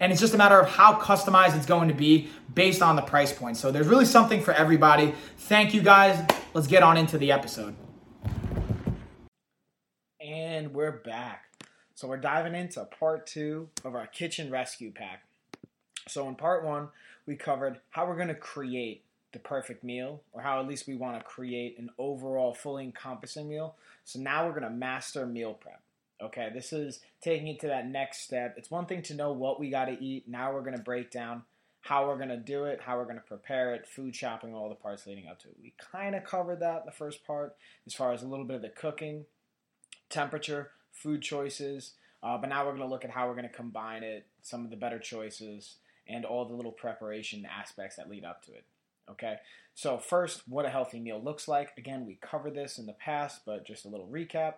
and it's just a matter of how customized it's going to be based on the price point. So there's really something for everybody. Thank you guys. Let's get on into the episode. And we're back. So we're diving into part two of our kitchen rescue pack. So in part one, we covered how we're going to create the perfect meal, or how at least we want to create an overall fully encompassing meal. So now we're going to master meal prep. Okay, this is taking it to that next step. It's one thing to know what we got to eat. Now we're going to break down how we're going to do it, how we're going to prepare it, food shopping, all the parts leading up to it. We kind of covered that in the first part as far as a little bit of the cooking, temperature, food choices. Uh, but now we're going to look at how we're going to combine it, some of the better choices, and all the little preparation aspects that lead up to it. Okay, so first, what a healthy meal looks like. Again, we covered this in the past, but just a little recap.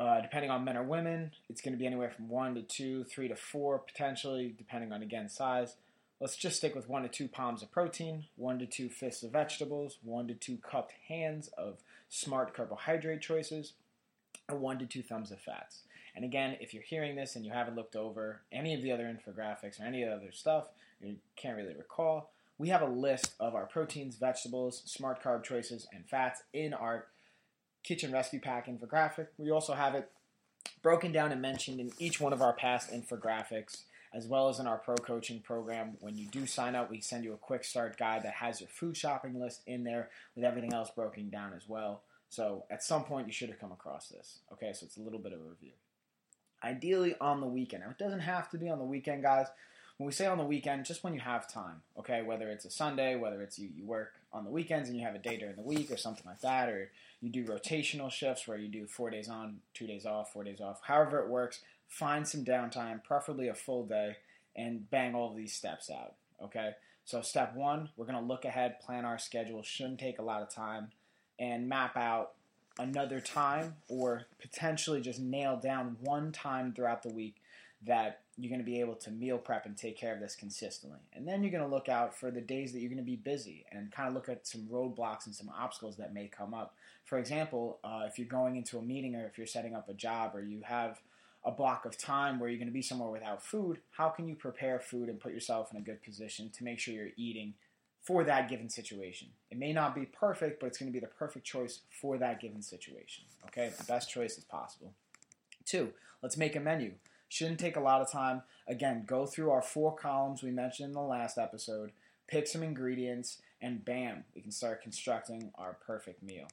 Uh, depending on men or women, it's going to be anywhere from one to two, three to four, potentially, depending on again size. Let's just stick with one to two palms of protein, one to two fists of vegetables, one to two cupped hands of smart carbohydrate choices, and one to two thumbs of fats. And again, if you're hearing this and you haven't looked over any of the other infographics or any other stuff, you can't really recall, we have a list of our proteins, vegetables, smart carb choices, and fats in our kitchen rescue pack infographic. We also have it broken down and mentioned in each one of our past infographics, as well as in our pro coaching program. When you do sign up, we send you a quick start guide that has your food shopping list in there with everything else broken down as well. So at some point, you should have come across this. Okay, so it's a little bit of a review. Ideally on the weekend. Now, it doesn't have to be on the weekend, guys. When we say on the weekend, just when you have time, okay? Whether it's a Sunday, whether it's you, you work on the weekends and you have a day during the week or something like that, or you do rotational shifts where you do four days on, two days off, four days off, however it works, find some downtime, preferably a full day, and bang all of these steps out, okay? So, step one, we're gonna look ahead, plan our schedule, shouldn't take a lot of time, and map out another time or potentially just nail down one time throughout the week that you're going to be able to meal prep and take care of this consistently. And then you're going to look out for the days that you're going to be busy and kind of look at some roadblocks and some obstacles that may come up. For example, uh, if you're going into a meeting or if you're setting up a job or you have a block of time where you're going to be somewhere without food, how can you prepare food and put yourself in a good position to make sure you're eating for that given situation? It may not be perfect, but it's going to be the perfect choice for that given situation. Okay, the best choice is possible. Two, let's make a menu. Shouldn't take a lot of time. Again, go through our four columns we mentioned in the last episode, pick some ingredients, and bam, we can start constructing our perfect meal.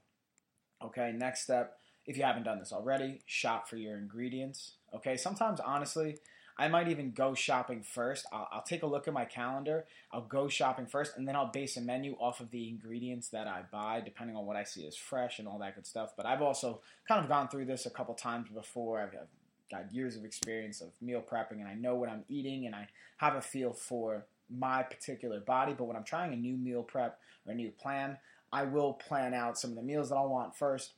Okay, next step, if you haven't done this already, shop for your ingredients. Okay, sometimes honestly, I might even go shopping first. I'll, I'll, take a look at my calendar. I'll go shopping first, and then I'll base a menu off of the ingredients that I buy, depending on what I see as fresh and all that good stuff. But I've also kind of gone through this a couple times before. I've, I've got years of experience of meal prepping and I know what I'm eating and I have a feel for my particular body. But when I'm trying a new meal prep or a new plan, I will plan out some of the meals that I want first,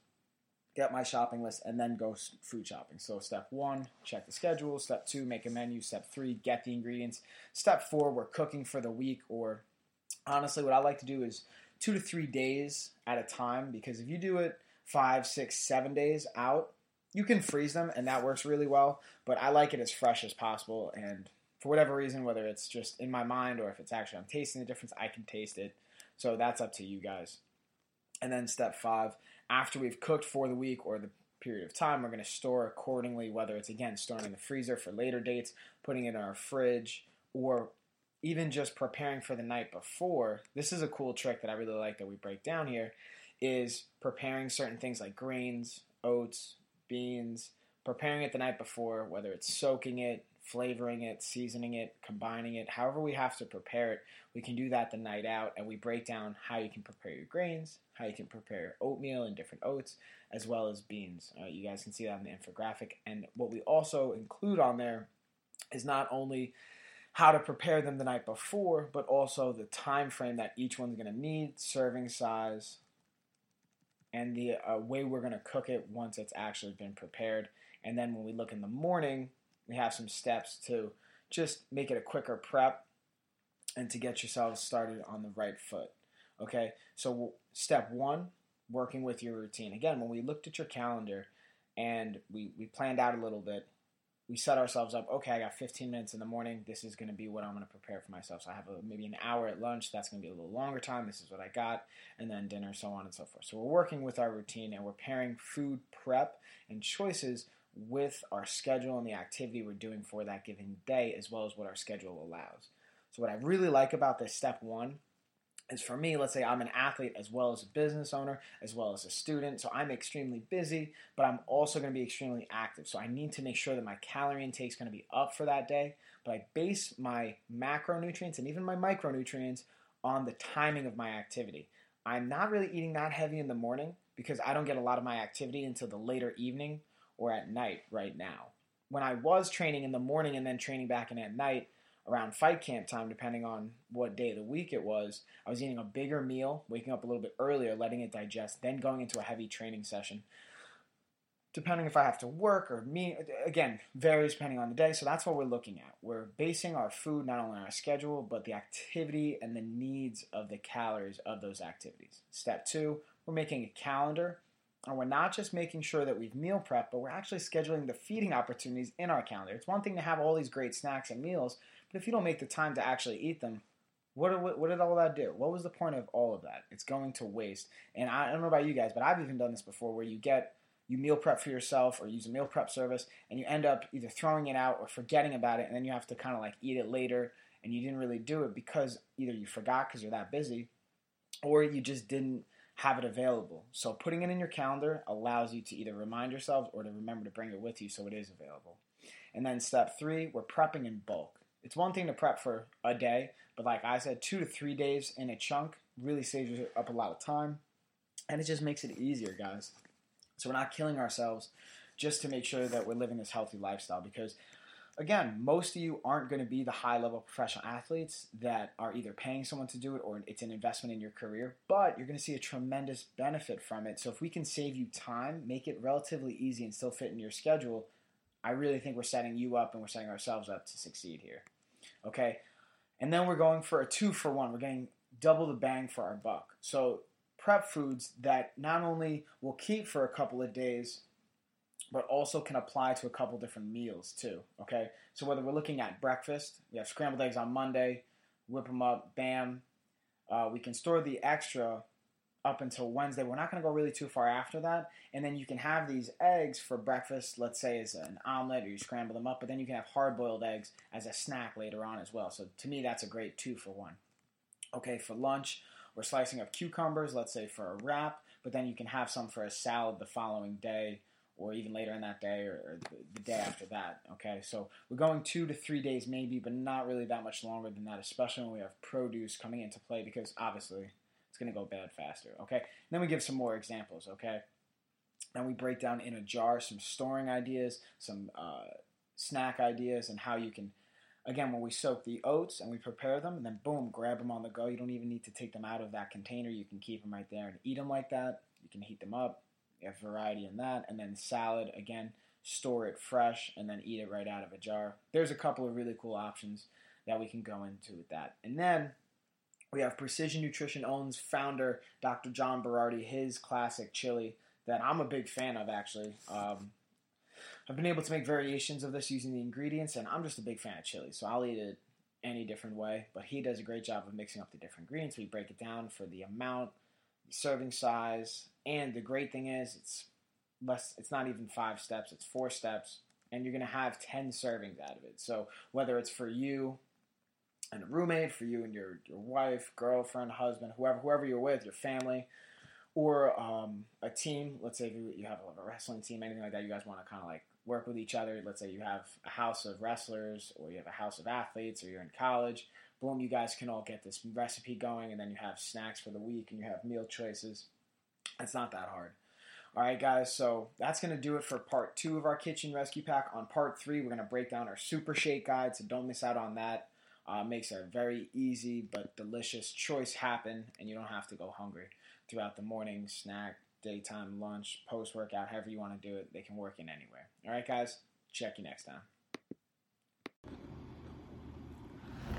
get my shopping list, and then go food shopping. So, step one, check the schedule. Step two, make a menu. Step three, get the ingredients. Step four, we're cooking for the week. Or honestly, what I like to do is two to three days at a time because if you do it five, six, seven days out, you can freeze them and that works really well, but I like it as fresh as possible. And for whatever reason, whether it's just in my mind or if it's actually I'm tasting the difference, I can taste it. So that's up to you guys. And then step five, after we've cooked for the week or the period of time, we're going to store accordingly, whether it's again storing in the freezer for later dates, putting it in our fridge, or even just preparing for the night before. This is a cool trick that I really like that we break down here is preparing certain things like grains, oats, beans, preparing it the night before, whether it's soaking it, flavoring it, seasoning it, combining it, however we have to prepare it, we can do that the night out and we break down how you can prepare your grains, how you can prepare oatmeal and different oats, as well as beans. Uh, you guys can see that on the infographic. And what we also include on there is not only how to prepare them the night before, but also the time frame that each one's going to need, serving size, and the uh, way we're going to cook it once it's actually been prepared. And then when we look in the morning, we have some steps to just make it a quicker prep and to get yourselves started on the right foot. Okay, so step one, working with your routine. Again, when we looked at your calendar and we, we planned out a little bit, we set ourselves up. Okay, I got 15 minutes in the morning. This is going to be what I'm going to prepare for myself. So I have a, maybe an hour at lunch. That's going to be a little longer time. This is what I got, and then dinner, so on and so forth. So we're working with our routine and we're pairing food prep and choices with our schedule and the activity we're doing for that given day, as well as what our schedule allows. So what I really like about this step one is for me, let's say I'm an athlete as well as a business owner, as well as a student. So I'm extremely busy, but I'm also going to be extremely active. So I need to make sure that my calorie intake is going to be up for that day. But I base my macronutrients and even my micronutrients on the timing of my activity. I'm not really eating that heavy in the morning because I don't get a lot of my activity until the later evening or at night right now. When I was training in the morning and then training back in at night, around fight camp time, depending on what day of the week it was, I was eating a bigger meal, waking up a little bit earlier, letting it digest, then going into a heavy training session. Depending if I have to work or me, again, varies depending on the day. So that's what we're looking at. We're basing our food not only on our schedule, but the activity and the needs of the calories of those activities. Step two, we're making a calendar and we're not just making sure that we've meal prepped, but we're actually scheduling the feeding opportunities in our calendar. It's one thing to have all these great snacks and meals, but if you don't make the time to actually eat them, what, what, what did all that do? What was the point of all of that? It's going to waste. And I, I don't know about you guys, but I've even done this before where you get you meal prep for yourself or use a meal prep service and you end up either throwing it out or forgetting about it and then you have to kind of like eat it later and you didn't really do it because either you forgot because you're that busy or you just didn't have it available. So putting it in your calendar allows you to either remind yourselves or to remember to bring it with you so it is available. And then step three, we're prepping in bulk. It's one thing to prep for a day, but like I said, two to three days in a chunk really saves you up a lot of time. And it just makes it easier, guys. So we're not killing ourselves just to make sure that we're living this healthy lifestyle because again, most of you aren't going to be the high level professional athletes that are either paying someone to do it or it's an investment in your career, but you're going to see a tremendous benefit from it. So if we can save you time, make it relatively easy and still fit in your schedule, I really think we're setting you up and we're setting ourselves up to succeed here. Okay? And then we're going for a two for one. We're getting double the bang for our buck. So prep foods that not only will keep for a couple of days but also can apply to a couple different meals too. Okay, so whether we're looking at breakfast, we have scrambled eggs on Monday, whip them up, bam. Uh, we can store the extra up until Wednesday. We're not going to go really too far after that, and then you can have these eggs for breakfast. Let's say as an omelet, or you scramble them up, but then you can have hard-boiled eggs as a snack later on as well. So to me, that's a great two for one. Okay, for lunch, we're slicing up cucumbers. Let's say for a wrap, but then you can have some for a salad the following day or even later in that day or, or the day after that. Okay, so we're going two to three days maybe, but not really that much longer than that, especially when we have produce coming into play because obviously it's going to go bad faster. Okay, and then we give some more examples. Okay, and we break down in a jar some storing ideas, some uh, snack ideas, and how you can. Again, when we soak the oats and we prepare them, and then boom, grab them on the go. You don't even need to take them out of that container. You can keep them right there and eat them like that. You can heat them up a variety in that, and then salad again. Store it fresh and then eat it right out of a jar. There's a couple of really cool options that we can go into with that. And then we have Precision Nutrition owns founder Dr. John Berardi, his classic chili that I'm a big fan of actually. Um, I've been able to make variations of this using the ingredients, and I'm just a big fan of chili, so I'll eat it any different way. But he does a great job of mixing up the different ingredients. We break it down for the amount, serving size, and the great thing is it's less. It's not even five steps. It's four steps, and you're gonna have ten servings out of it. So whether it's for you and a roommate, for you and your your wife, girlfriend, husband, whoever whoever you're with, your family, or um, a team. Let's say you have a wrestling team, anything like that. You guys want to kind of like work with each other. Let's say you have a house of wrestlers or you have a house of athletes or you're in college. Boom, you guys can all get this recipe going and then you have snacks for the week and you have meal choices. It's not that hard. All right, guys, so that's going to do it for part two of our kitchen rescue pack. On part three, we're going to break down our super shake guide, so don't miss out on that. Uh, makes a very easy but delicious choice happen, and you don't have to go hungry throughout the morning, snack, daytime, lunch, post workout, however you want to do it. They can work in anywhere. All right, guys, check you next time.